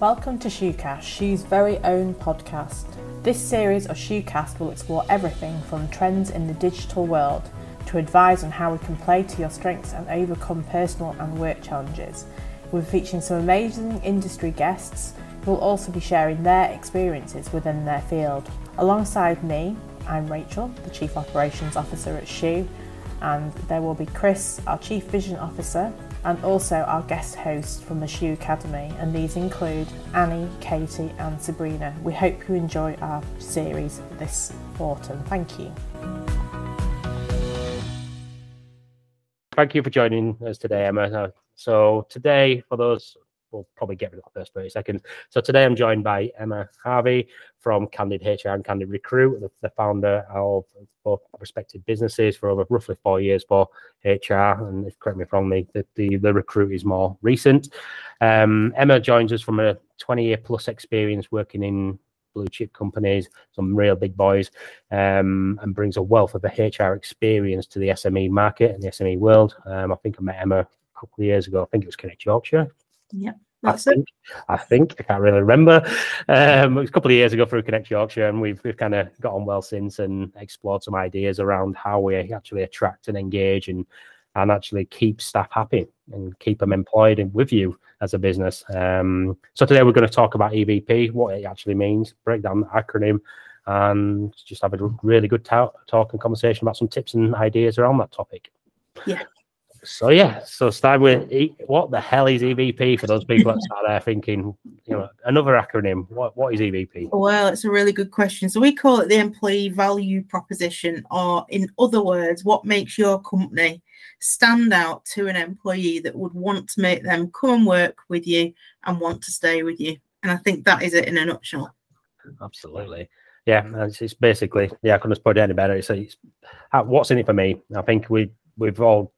Welcome to Shoocast, Shoo's very own podcast. This series of Shoocast will explore everything from trends in the digital world to advise on how we can play to your strengths and overcome personal and work challenges. We're featuring some amazing industry guests who will also be sharing their experiences within their field. Alongside me, I'm Rachel, the Chief Operations Officer at Shoo, and there will be Chris, our Chief Vision Officer, and also our guest hosts from the Shoo Academy, and these include Annie, Katie, and Sabrina. We hope you enjoy our series this autumn. Thank you. Thank you for joining us today, Emma. So today, for those, we'll probably get rid of the first 30 seconds. So today I'm joined by Emma Harvey from Candid HR and Candid Recruit, the, the founder of both respected businesses for over roughly four years for HR. And if correct me if I'm wrong, the, the, the, recruit is more recent. Um, Emma joins us from a 20 year plus experience working in blue chip companies, some real big boys, um, and brings a wealth of HR experience to the SME market and the SME world. Um, I think I met Emma a couple of years ago. I think it was Connect Yorkshire. Yep, I that's it. think, I think I can't really remember. Um, it was a couple of years ago through Connect Yorkshire, and we've we've kind of got on well since and explored some ideas around how we actually attract and engage and and actually keep staff happy and keep them employed and with you as a business. Um, so today we're going to talk about EVP, what it actually means, break down the acronym, and just have a really good ta- talk and conversation about some tips and ideas around that topic. Yeah. So yeah, so start with E- what the hell is EVP for those people that start there thinking, you know, another acronym. What what is EVP? Well, it's a really good question. So we call it the employee value proposition, or in other words, what makes your company stand out to an employee that would want to make them come and work with you and want to stay with you. And I think that is it in a nutshell. Absolutely. Yeah, it's, it's basically yeah. I couldn't have put it any better. It's, it's uh, what's in it for me. I think we we've all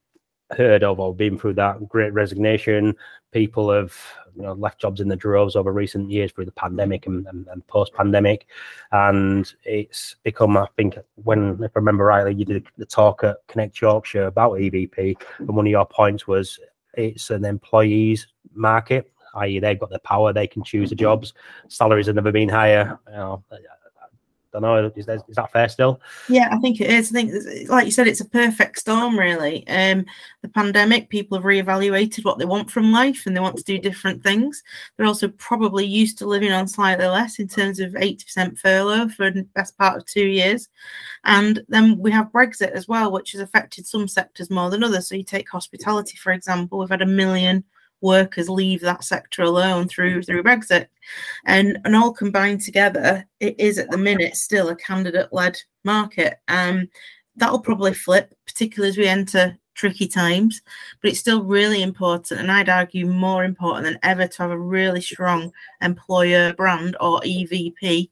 heard of or been through that great resignation. People have you know left jobs in the droves over recent years through the pandemic and, and, and post pandemic, and it's become I think when if I remember rightly, you did the talk at Connect Yorkshire about EVP, and one of your points was it's an employees market i.e., they've got the power, they can choose the jobs. Salaries have never been higher. You know, don't know. Is, that- is that fair still? Yeah, I think it is. I think, like you said, it's a perfect storm, really. Um, the pandemic, people have reevaluated what they want from life and they want to do different things. They're also probably used to living on slightly less in terms of 80% furlough for the best part of two years. And then we have Brexit as well, which has affected some sectors more than others. So you take hospitality, for example, we've had a million workers leave that sector alone through through Brexit. And and all combined together, it is at the minute still a candidate led market. Um that'll probably flip, particularly as we enter tricky times, but it's still really important, and I'd argue more important than ever to have a really strong employer brand or EVP,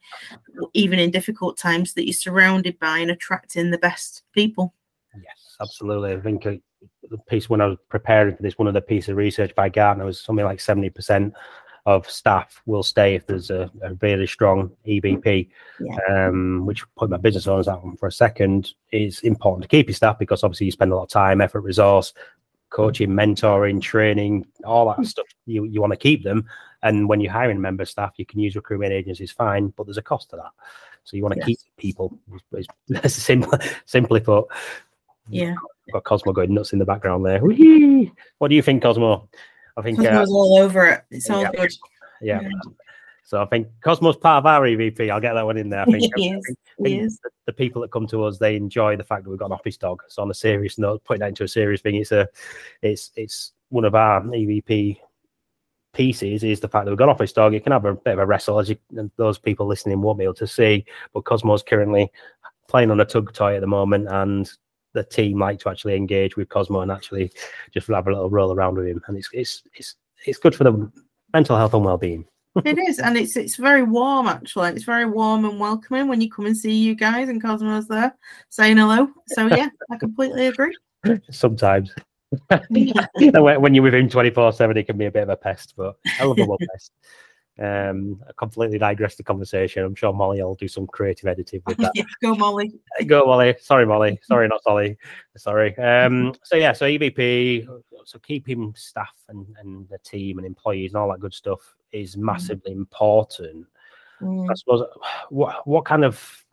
even in difficult times, that you're surrounded by and attracting the best people. Yes, absolutely. I think the piece when I was preparing for this, one of the pieces of research by Gartner was something like 70% of staff will stay if there's a, a really strong EVP, Yeah. um, which put my business owners out for a second is important to keep your staff because obviously you spend a lot of time, effort, resource, coaching, mentoring, training, all that stuff. You, you want to keep them. And when you're hiring member staff, you can use recruitment agencies fine, but there's a cost to that. So you want to Yes. keep people. Is, is simple, simply put. Yeah. Got Cosmo going nuts in the background there. Whee! What do you think, Cosmo? I think, uh, Cosmo's all over it. It's all yeah. good. yeah. yeah. So I think Cosmo's part of our EVP. I'll get that one in there. I think, He I is. think- He is. the, the people that come to us, they enjoy the fact that we've got an office dog. So on a serious note, putting that into a serious thing, it's a, it's it's one of our EVP pieces is the fact that we've got an office dog. You can have a bit of a wrestle, as you, and those people listening won't be able to see. But Cosmo's currently playing on a tug toy at the moment, and the team like to actually engage with Cosmo and actually just have a little roll around with him, and it's it's it's it's good for the mental health and well-being. It is, and it's it's very warm actually. It's very warm and welcoming when you come and see you guys and Cosmo's there saying hello. So yeah, I completely agree. Sometimes. when when you're with him 24 7, he can be a bit of a pest, but I love a pest. Um, I completely digressed the conversation. I'm sure Molly will do some creative editing with that. Yeah, go Molly. Go Molly. Sorry, Molly. Sorry, not Solly. Sorry. Um, so yeah, so EVP, so keeping staff and, and the team and employees and all that good stuff is massively important. Mm. I suppose what what kind of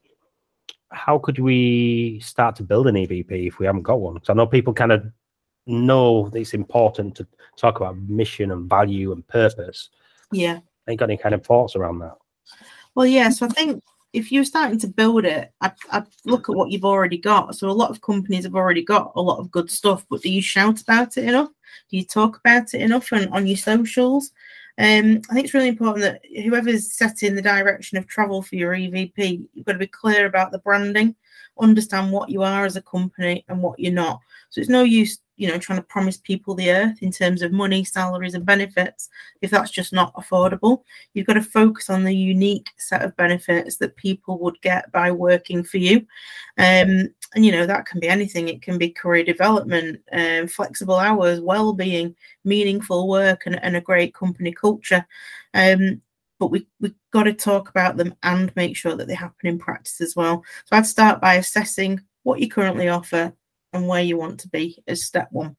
how could we start to build an EVP if we haven't got one? Because I know people kind of know that it's important to talk about mission and value and purpose. Yeah. Ain't got any kind of thoughts around that? Well, yeah. So I think if you're starting to build it, I'd, I'd look at what you've already got. So a lot of companies have already got a lot of good stuff, but do you shout about it enough? Do you talk about it enough on, on your socials? Um, I think it's really important that whoever's setting the direction of travel for your EVP, you've got to be clear about the branding, understand what you are as a company and what you're not. So it's no use, you know, trying to promise people the earth in terms of money, salaries, and benefits if that's just not affordable. You've got to focus on the unique set of benefits that people would get by working for you. Um, and you know that can be anything. It can be career development, um, flexible hours, well-being, meaningful work, and, and a great company culture. Um, but we we've got to talk about them and make sure that they happen in practice as well. So I'd start by assessing what you currently offer and where you want to be as step one.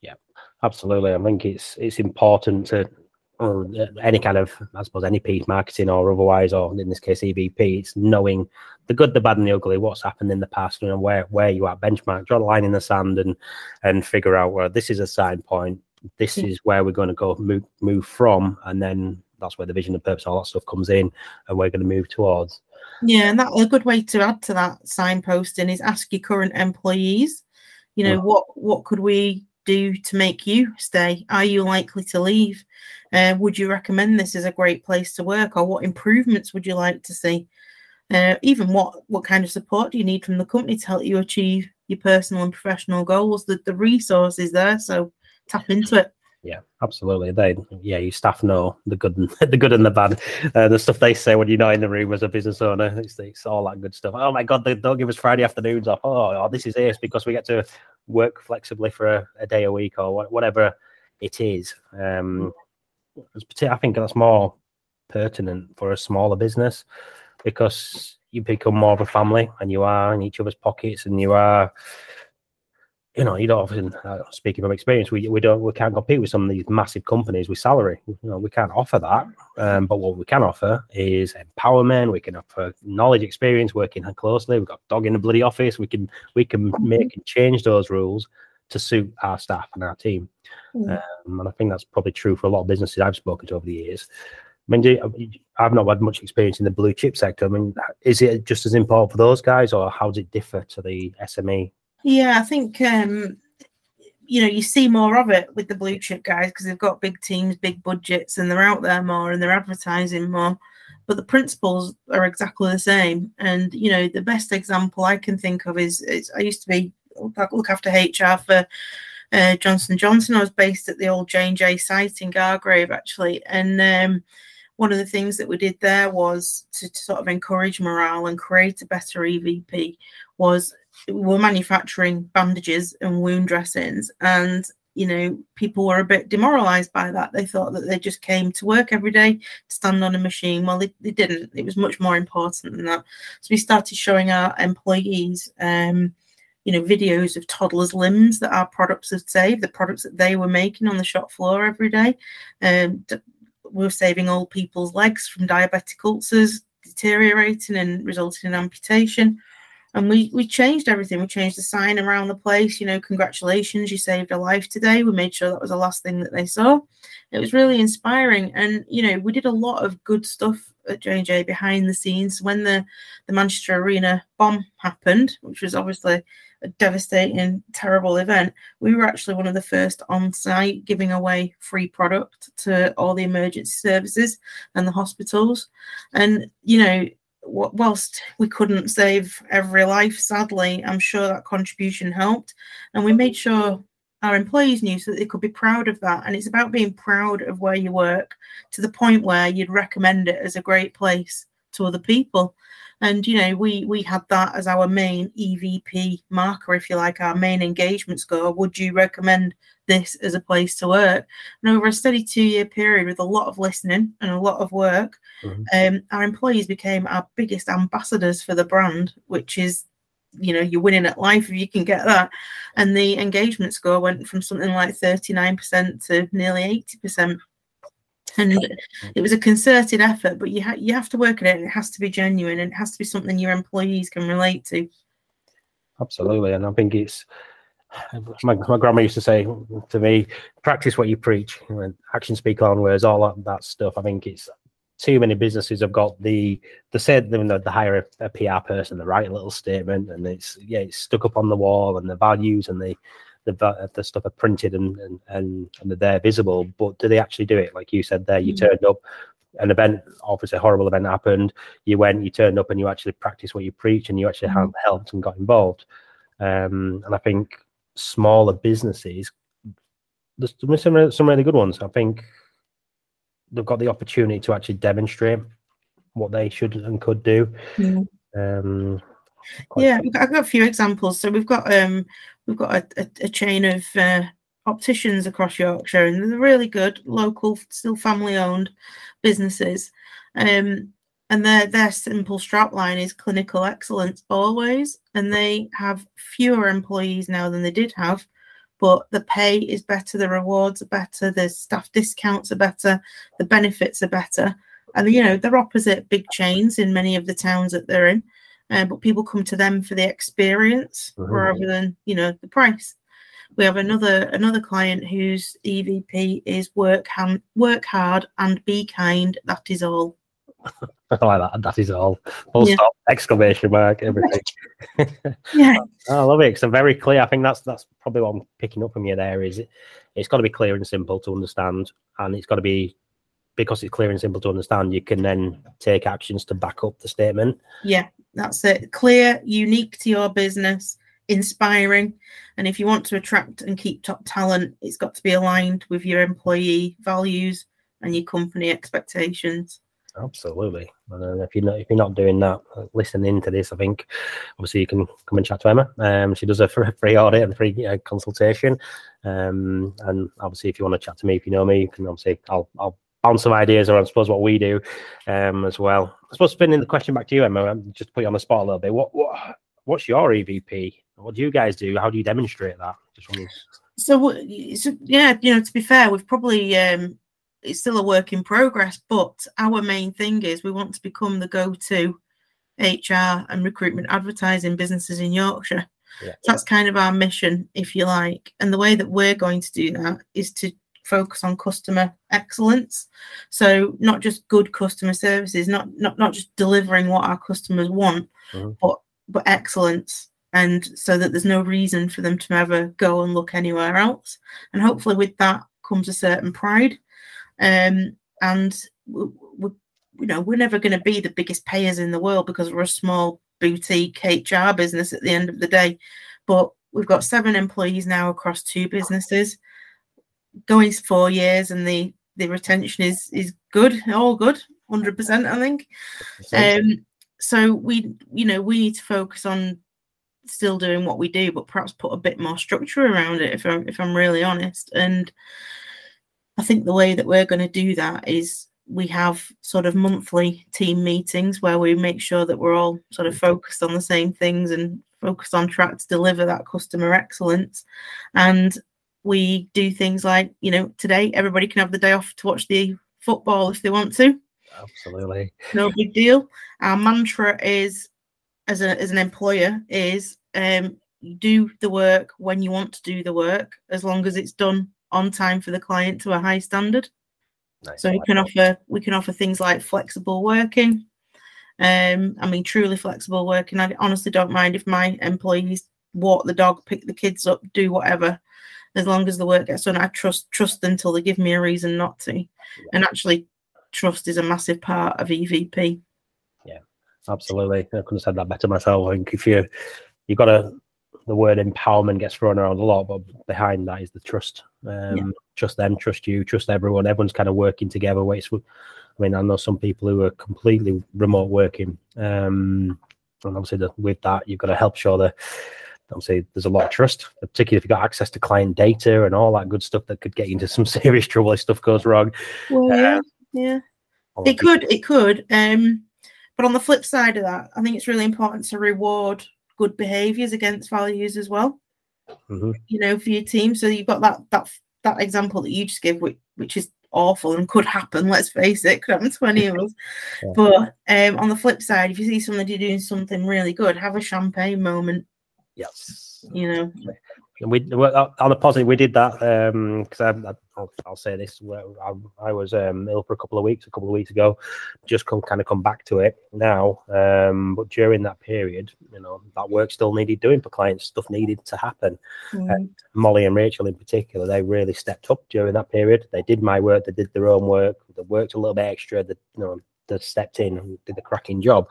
Yeah, absolutely. I think it's it's important to or uh, any kind of, I suppose, any piece marketing or otherwise, or in this case, EVP, it's knowing the good, the bad, and the ugly, what's happened in the past, and where where you are benchmark, draw a line in the sand, and and figure out where this is a sign point. This Yeah. is where we're going to go move move from, and then that's where the vision and purpose, all that stuff comes in, and we're going to move towards. Yeah, and that a good way to add to that signposting is ask your current employees, you know, Yeah. what what could we do to make you stay? Are you likely to leave? Uh, would you recommend this as a great place to work, or what improvements would you like to see? Uh, even what what kind of support do you need from the company to help you achieve your personal and professional goals? The the resource is there, so tap into it. Yeah, absolutely. They, yeah, your staff know the good and the good and the bad, uh, the stuff they say when you're not in the room as a business owner. It's, it's all that good stuff. Oh my God, they don't give us Friday afternoons off. Oh, oh this is ace because we get to work flexibly for a, a day a week or whatever it is. Um, I think that's more pertinent for a smaller business because you become more of a family and you are in each other's pockets and you are you know, you don't often uh, speaking from experience, we, we don't we can't compete with some of these massive companies with salary. You know, we can't offer that. Um, but what we can offer is empowerment. We can offer knowledge, experience, working closely. We've got a dog in the bloody office. We can we can make and change those rules to suit our staff and our team. Mm. Um, and I think that's probably true for a lot of businesses I've spoken to over the years. I mean, do, I've not had much experience in the blue chip sector. I mean, is it just as important for those guys, or how does it differ to the? SME? Yeah, I think um, you know you see more of it with the blue chip guys because they've got big teams, big budgets, and they're out there more and they're advertising more. But the principles are exactly the same. And you know, the best example I can think of is, is I used to be look after HR for uh, Johnson Johnson. I was based at the old J and J site in Gargrave actually, and um, one of the things that we did there was to, to sort of encourage morale and create a better EVP. Was we're manufacturing bandages and wound dressings and you know people were a bit demoralized by that. They thought that they just came to work every day to stand on a machine. Well they, they didn't. It was much more important than that. So we started showing our employees um you know videos of toddlers limbs that our products had saved the products that they were making on the shop floor every day. Um d- we were saving old people's legs from diabetic ulcers deteriorating and resulting in amputation and we we changed everything. We changed the sign around the place you know congratulations you saved a life today. We made sure that was the last thing that they saw. It was really inspiring. And you know we did a lot of good stuff at j&j behind the scenes. When the the manchester arena bomb happened which was obviously a devastating terrible event we were actually one of the first on site giving away free product to all the emergency services and the hospitals. And you know whilst we couldn't save every life, sadly, I'm sure that contribution helped. And we made sure our employees knew so that they could be proud of that. And it's about being proud of where you work to the point where you'd recommend it as a great place to other people. And you know, we we had that as our main EVP marker, if you like, our main engagement score. Would you recommend this as a place to work? And over a steady two-year period with a lot of listening and a lot of work, Mhm. um, our employees became our biggest ambassadors for the brand, which is you know you're winning at life if you can get that and the engagement score went from something like 39% to nearly 80% and it was a concerted effort but you, ha- you have to work at it and it has to be genuine and it has to be something your employees can relate to Absolutely, and I think it's my, my grandma used to say to me, "Practice what you preach." And actions speak louder than words. All that, that stuff. I think it's too many businesses have got the the said you know, the hire a, a PR person, the right little statement, and it's yeah, it's stuck up on the wall, and the values and the the the stuff are printed and and and, and they're visible. But do they actually do it? Like you said there, you Mhm. turned up. An event, obviously, a horrible event happened. You went, you turned up, and you actually practiced what you preach, and you actually Mhm. helped, helped and got involved. Um, and I think smaller businesses, there's some, some really good ones. I think they've got the opportunity to actually demonstrate what they should and could do. Um, quite- yeah i've got a few examples. So we've got um we've got a, a, a chain of uh, opticians across yorkshire and they're really good local still family owned businesses. Um and their their simple strapline is clinical excellence always and they have fewer employees now than they did have but the pay is better the rewards are better the staff discounts are better the benefits are better. And you know they're opposite big chains in many of the towns that they're in uh, but people come to them for the experience Mhm. rather than you know the price we have another another client whose evp is work hand, work hard and be kind that is all I like that. That is all. Full Yeah. stop. Exclamation mark. Everything. yeah I love it. It's a very clear. I think that's that's probably what I'm picking up from you. There is it. It's got to be clear and simple to understand, and it's got to be because it's clear and simple to understand. You can then take actions to back up the statement. yeah that's it clear unique to your business inspiring and if you want to attract and keep top talent it's got to be aligned with your employee values and your company expectations Absolutely. And uh, if you're not if you're not doing that, uh, listening to this, I think obviously you can come and chat to Emma. Um, she does a free audit and free uh, consultation. Um, and obviously, if you want to chat to me, if you know me, you can obviously I'll I'll bounce some ideas around. I suppose what we do, um, as well. I suppose spinning the question back to you, Emma, um, just to put you on the spot a little bit. What what what's your EVP? What do you guys do? How do you demonstrate that? So, so yeah you know to be fair we've probably um it's still a work in progress but our main thing is we want to become the go-to hr and recruitment advertising businesses in yorkshire Yeah. so that's kind of our mission if you like and the way that we're going to do that is to focus on customer excellence. So not just good customer services not not, not just delivering what our customers want Mhm. but but excellence. And so that there's no reason for them to ever go and look anywhere else. And hopefully with that comes a certain pride. Um and we, we, you know we're never going to be the biggest payers in the world because we're a small boutique hr business at the end of the day. But we've got seven employees now across two businesses going four years and the the retention is is good all good 100% i think um, so we, you know, we need to focus on still doing what we do, but perhaps put a bit more structure around it. If I'm, if I'm really honest, and I think the way that we're going to do that is we have sort of monthly team meetings where we make sure that we're all sort of focused on the same things and focused on track to deliver that customer excellence. And we do things like, you know, today everybody can have the day off to watch the football if they want to Absolutely. no big deal. Our mantra is, as a as an employer, is um, do the work when you want to do the work, as long as it's done on time for the client to a high standard. Nice. So we can offer we can offer things like flexible working. Um, I mean, truly flexible working. I honestly don't mind if my employees walk the dog, pick the kids up, do whatever, as long as the work gets done. I trust trust them until they give me a reason not to. And actually, trust is a massive part of EVP. Yeah, Absolutely. I couldn't have said that better myself. I think if you you've got to the word empowerment gets thrown around a lot, but behind that is the trust. Um, Yeah. Trust them, trust you, trust everyone. Everyone's kind of working together. Waits. I mean, I know some people who are completely remote working, um, and obviously the, with that, you've got to help show the. Obviously, there's a lot of trust, particularly if you've got access to client data and all that good stuff that could get you into some serious trouble if stuff goes wrong. Well, yeah, yeah. It could, it could. Um, but on the flip side of that, I think it's really important to reward good behaviours against values as well. Mhm. You know, for your team. So you've got that that that example that you just give, which which is awful and could happen. Let's face it, could happen to any of us. But um, on the flip side, if you see somebody doing something really good, have a champagne moment. Yes. You know, And we well, on the positive, we did that Um, because I, I, I'll, I'll say this: I, I was um, ill for a couple of weeks, a couple of weeks ago. Just come kind of come back to it now, um, but during that period, you know, that work still needed doing for clients. Stuff needed to happen. Mm, Molly and Rachel in particular, they really stepped up during that period. They did my work, they did their own work, they worked a little bit extra. They, you know, they stepped in and did a cracking job.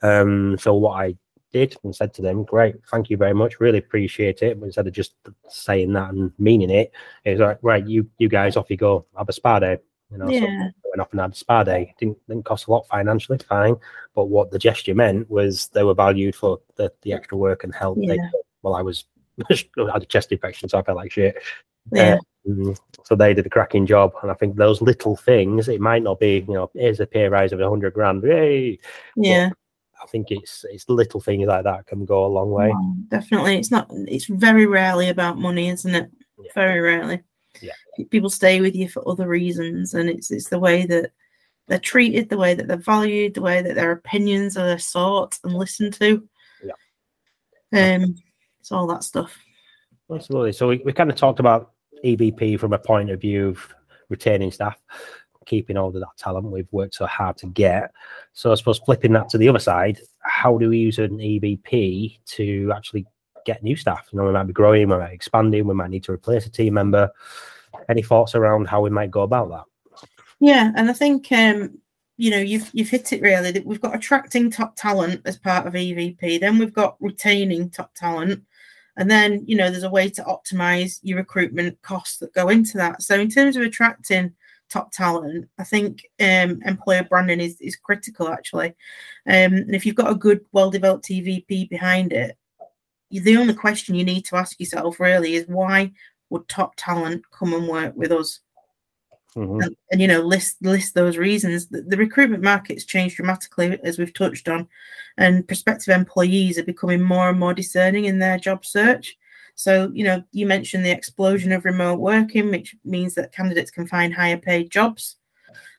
Um, so what I did and said to them, "Great, thank you very much, really appreciate it." But instead of just saying that and meaning it, it's like, "Right, you you guys off you go, have a spa day." You know, so yeah, they went off and had a spa day. Didn't didn't cost a lot financially, fine. But what the gesture meant was they were valued for the, the extra work and help. They, Yeah. well, I was I had a chest infection, so I felt like shit. yeah, Um, so they did a cracking job, and I think those little things. It might not be, you know, here's a pay rise of a hundred grand, yay! yeah. I think it's it's little things like that can go a long way. Oh, definitely. It's not. It's very rarely about money, isn't it? Yeah. Very rarely. Yeah. People stay with you for other reasons, and it's it's the way that they're treated, the way that they're valued, the way that their opinions are sought and listened to. Yeah. Um, it's all that stuff. Absolutely. So we, we kind of talked about EVP from a point of view of retaining staff, keeping all of that talent we've worked so hard to get. So I suppose flipping that to the other side, how do we use an EVP to actually get new staff? You know, we might be growing, we might expanding, we might need to replace a team member. Any thoughts around how we might go about that? Yeah, and I think um, you know you've you've hit it really. That we've got attracting top talent as part of EVP. Then we've got retaining top talent, and then you know there's a way to optimize your recruitment costs that go into that. So in terms of attracting top talent, I think um, employer branding is is critical actually. Um, and if you've got a good, well developed EVP behind it, the only question you need to ask yourself really is why would top talent come and work with us? Mhm. and, and you know list list those reasons the, the recruitment market's changed dramatically as we've touched on and prospective employees are becoming more and more discerning in their job search so you know you mentioned the explosion of remote working which means that candidates can find higher paid jobs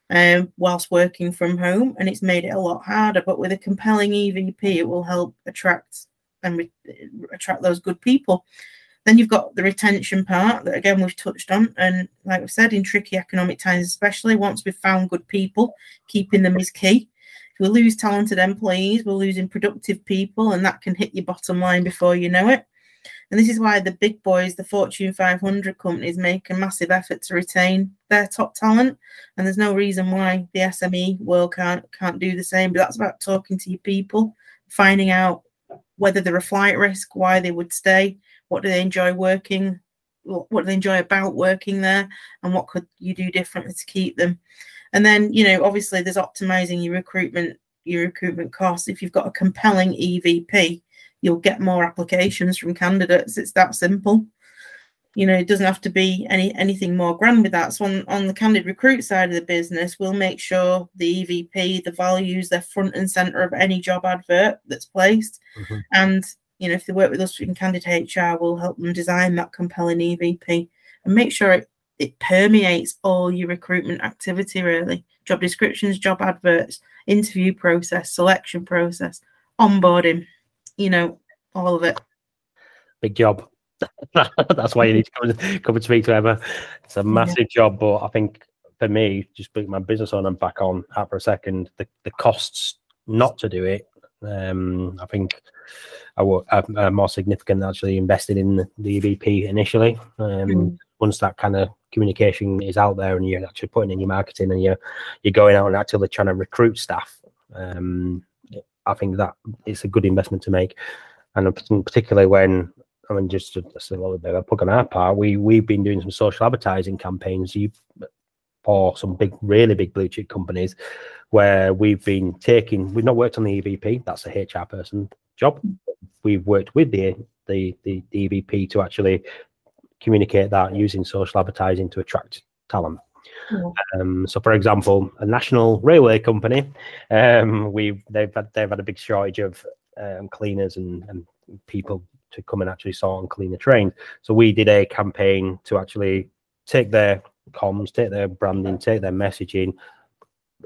um, whilst working from home and it's made it a lot harder but with a compelling evp it will help attract and re- attract those good people then you've got the retention part that again we've touched on, and like I've said, in tricky economic times, especially once we've found good people, keeping them is key. If we lose talented employees, we're losing productive people, and that can hit your bottom line before you know it. And this is why the big boys, the Fortune 500 companies, make a massive effort to retain their top talent. And there's no reason why the SME world can't can't do the same. But that's about talking to your people, finding out whether they're a flight risk, why they would stay, what do they enjoy working what do they enjoy about working there and what could you do differently to keep them and then you know obviously there's optimizing your recruitment your recruitment costs if you've got a compelling evp you'll get more applications from candidates. It's that simple. You know it doesn't have to be any anything more grand with that. So on, on the candid recruit side of the business we'll make sure the evp the values they're front and center of any job advert that's placed. Mhm. and you know if they work with us in candid hr we'll help them design that compelling evp and make sure it, it permeates all your recruitment activity really. Job descriptions job adverts interview process selection process onboarding you know all of it Big job. That's why you need to come and, come and speak to Emma. It's a massive job, but I think for me, just putting my business on and back on that for a second, the, the costs not to do it, um, I think are, are, are more significant than actually investing in the, the EVP initially. Um, Mm. Once that kind of communication is out there and you're actually putting in your marketing and you're you're going out and actually trying to recruit staff, um, I think that it's a good investment to make. And particularly when I mean, just, just a little bit of a plug on our part, we we've been doing some social advertising campaigns for some big, really big blue chip companies, where we've been taking. We've not worked on the EVP. That's a HR person job. We've worked with the the the, the EVP to actually communicate that using social advertising to attract talent. Um, so, for example, a national railway company, um, we they've had, they've had a big shortage of um, cleaners and, and people to come and actually sort and clean the trains. So we did a campaign to actually take their comms, take their branding, take their messaging,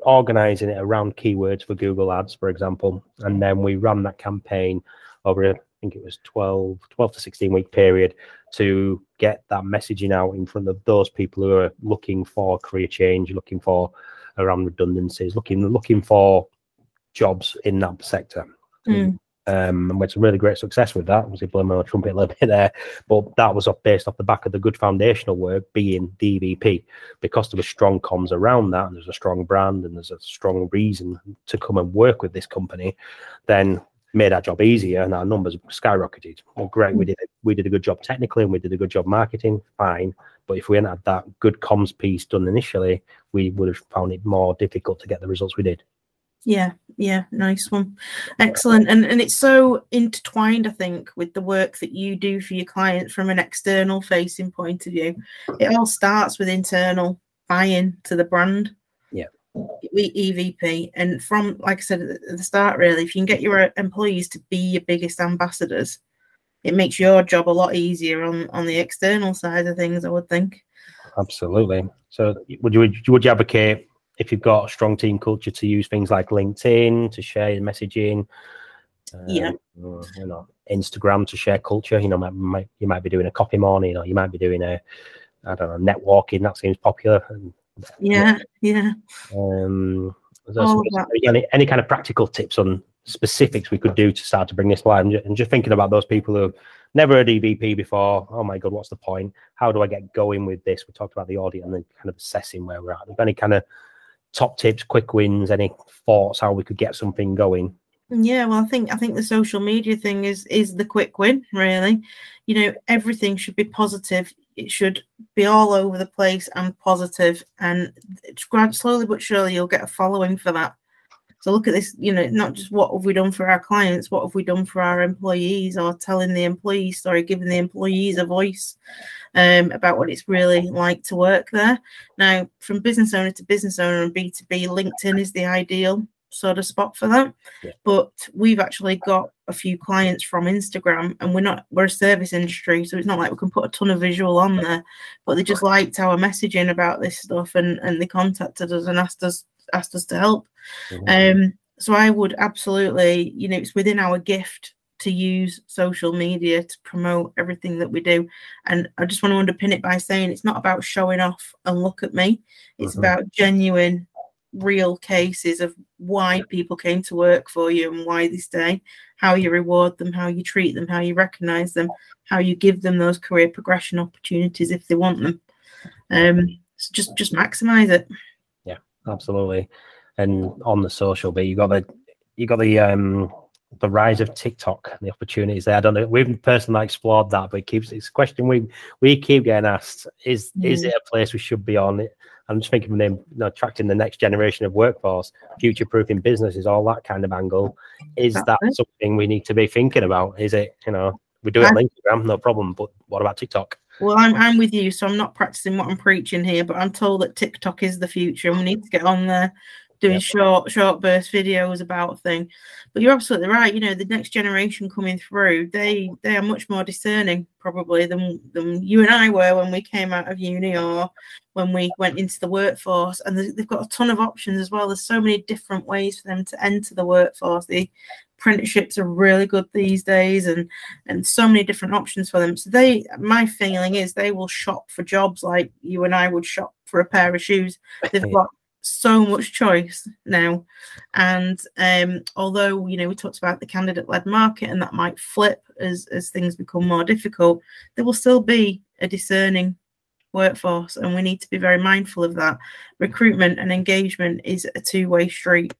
organizing it around keywords for Google Ads, for example, and then we ran that campaign over a think it was 12, 12 to 16 week period to get that messaging out in front of those people who are looking for career change, looking for around redundancies, looking looking for jobs in that sector. Mm. Um, and we had some really great success with that. Was blowing my trumpet a little bit there, but that was off based off the back of the good foundational work being DVP, because there was strong comms around that, and there's a strong brand, and there's a strong reason to come and work with this company. Then made our job easier and our numbers skyrocketed. Well, great, we mm. did we did a good job technically and we did a good job marketing, fine. But if we hadn't had that good comms piece done initially, we would have found it more difficult to get the results we did. Yeah, yeah, nice one. Excellent. And and it's so intertwined, I think, with the work that you do for your clients from an external facing point of view. It all starts with internal buy-in to the brand EVP. And from, like I said at the start, really, if you can get your employees to be your biggest ambassadors, it makes your job a lot easier on on the external side of things. I would think. Absolutely. So, would you would you advocate if you've got a strong team culture to use things like LinkedIn to share messaging? Um, yeah. You know, Instagram to share culture. You know, might, might, you might be doing a coffee morning, or you might be doing a, I don't know, networking. That seems popular. And yeah, yeah. Um, any, any kind of practical tips on specifics we could do to start to bring this live? And just thinking about those people who have never heard EVP before. Oh my God, what's the point? How do I get going with this? We talked about the audience and then kind of assessing where we're at. Any kind of top tips, quick wins, any thoughts how we could get something going? Yeah, well, I think I think the social media thing is is the quick win, really. You know, everything should be positive it should be all over the place and positive. And slowly but surely you'll get a following for that. So look at this you know not just what have we done for our clients what have we done for our employees or telling the employees sorry giving the employees a voice um, about what it's really like to work there. Now from business owner to business owner and b2b linkedin is the ideal sort of spot for that. Yeah. But we've actually got a few clients from Instagram, and we're not we're a service industry, so it's not like we can put a ton of visual on there. But they just liked our messaging about this stuff, and and they contacted us and asked us asked us to help. Mm-hmm. Um, so I would absolutely, you know, it's within our gift to use social media to promote everything that we do. And I just want to underpin it by saying it's not about showing off and look at me. It's mm-hmm. about genuine real cases of why people came to work for you and why they stay, how you reward them, how you treat them, how you recognize them, how you give them those career progression opportunities if they want them. Um, so just just maximize it. Yeah, absolutely. And on the social bit, you got the you got the um the rise of TikTok and the opportunities there. I don't know. We've personally explored that, but it keeps it's a question we we keep getting asked: is mm. is it a place we should be on? I'm just thinking of them you know, attracting the next generation of workforce, future proofing businesses, all that kind of angle. Is that something we need to be thinking about? Is it, you know, we do it on Instagram, no problem, but what about TikTok? Well, I'm, I'm with you, so I'm not practicing what I'm preaching here, but I'm told that TikTok is the future and we need to get on there doing yep. short short burst videos about thing. But you're absolutely right you know the next generation coming through they they are much more discerning probably than than you and i were when we came out of uni or when we went into the workforce. And they've got a ton of options as well. There's so many different ways for them to enter the workforce. The apprenticeships are really good these days and and so many different options for them. So they my feeling is they will shop for jobs like you and i would shop for a pair of shoes. They've got so much choice now. And um, although you know we talked about the candidate-led market and that might flip as as things become more difficult, there will still be a discerning workforce, and we need to be very mindful of that. Recruitment and engagement is a two-way street,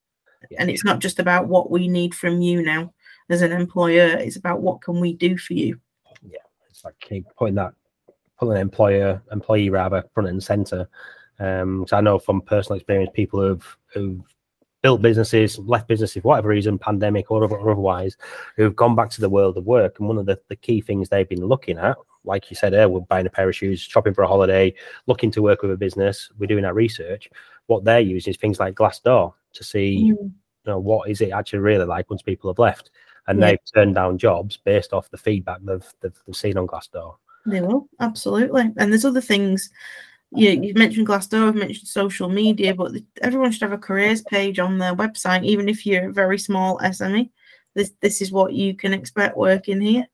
and it's not just about what we need from you now as an employer. It's about what can we do for you. Yeah, it's like keep putting that putting an employer employee rather front and center. Um, so I know from personal experience, people who've who've built businesses, left businesses for whatever reason, pandemic or, or otherwise, who've gone back to the world of work. And one of the, the key things they've been looking at, like you said, there, we're buying a pair of shoes, shopping for a holiday, looking to work with a business, we're doing our research. What they're using is things like Glassdoor to see, mm. you know, what is it actually really like once people have left. And yeah. they've turned down jobs based off the feedback they've, they've, they've seen on Glassdoor. They will, absolutely. And there's other things you you've mentioned Glassdoor, I've mentioned social media, but everyone should have a careers page on their website, even if you're a very small SME. This this is what you can expect working here.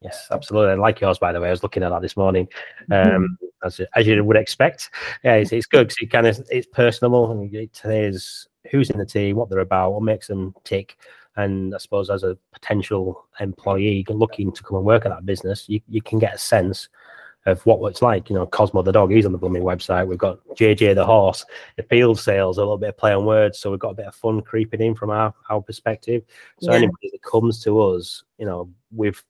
Yes, absolutely. like yours, by the way, I was looking at that this morning. Mm-hmm. Um, as, as you would expect, yeah, it's, it's good because it kind of it's personable and it says who's in the team, what they're about, what makes them tick. And I suppose as a potential employee looking to come and work at that business, you, you can get a sense of what it's like. You know, Cosmo the dog, he's on the blooming website. We've got JJ the horse, the field sales, a little bit of play on words. So we've got a bit of fun creeping in from our, our perspective. So yeah. anybody that comes to us, you know, with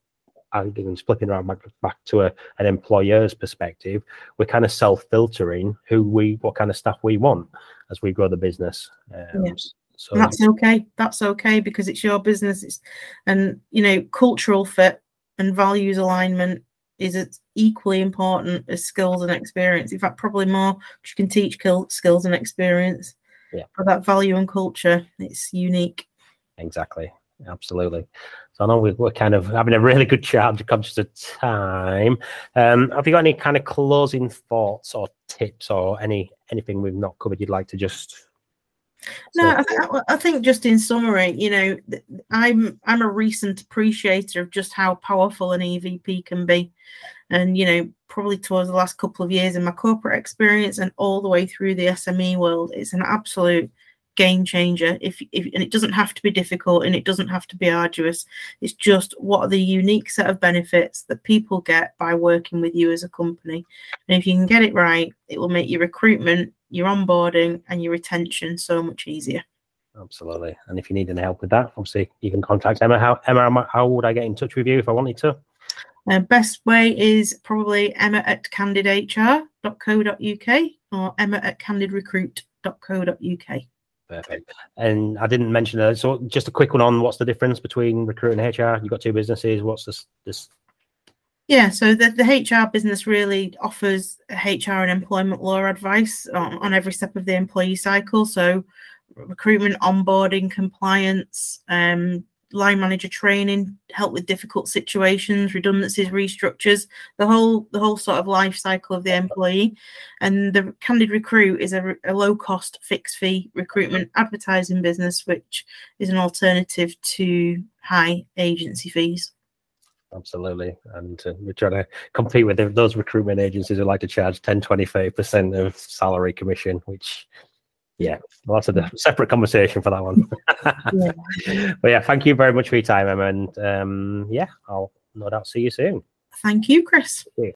I'm flipping around back, back to a, an employer's perspective, we're kind of self filtering who we, what kind of staff we want as we grow the business. Um, yeah. So that's okay. That's okay because it's your business. It's, and you know, cultural fit and values alignment is it's equally important as skills and experience. In fact, probably more. You can teach skills and experience. Yeah. For that value and culture, it's unique. Exactly. Absolutely. So I know we're, kind of having a really good chat. I'm conscious of time. Um, have you got any kind of closing thoughts or tips or any anything we've not covered you'd like to just no, I, th- I, think just in summary, you know, I'm I'm a recent appreciator of just how powerful an EVP can be, and you know, probably towards the last couple of years in my corporate experience and all the way through the SME world, it's an absolute game changer. If, if and it doesn't have to be difficult and it doesn't have to be arduous. It's just what are the unique set of benefits that people get by working with you as a company, and if you can get it right, it will make your recruitment your onboarding and your retention so much easier. Absolutely. And if you need any help with that, obviously you can contact Emma. How Emma, how would I get in touch with you if I wanted to? Uh, best way is probably emma at candidhr.co.uk or emma at candidrecruit.co.uk. Perfect. And I didn't mention that. So just a quick one on what's the difference between recruiting HR? You've got two businesses. What's this this yeah, so the, the HR business really offers HR and employment law advice on, on every step of the employee cycle. So recruitment, onboarding, compliance, um, line manager training, help with difficult situations, redundancies, restructures, the whole the whole sort of life cycle of the employee. And the Candid Recruit is a, a low cost fixed fee recruitment advertising business, which is an alternative to high agency fees absolutely. And uh, we're trying to compete with those recruitment agencies who like to charge 10, 20, 30% of salary commission, which, yeah, well, that's a separate conversation for that one. yeah. But yeah, thank you very much for your time, Emma. And um, yeah, I'll no doubt see you soon. Thank you, Chris.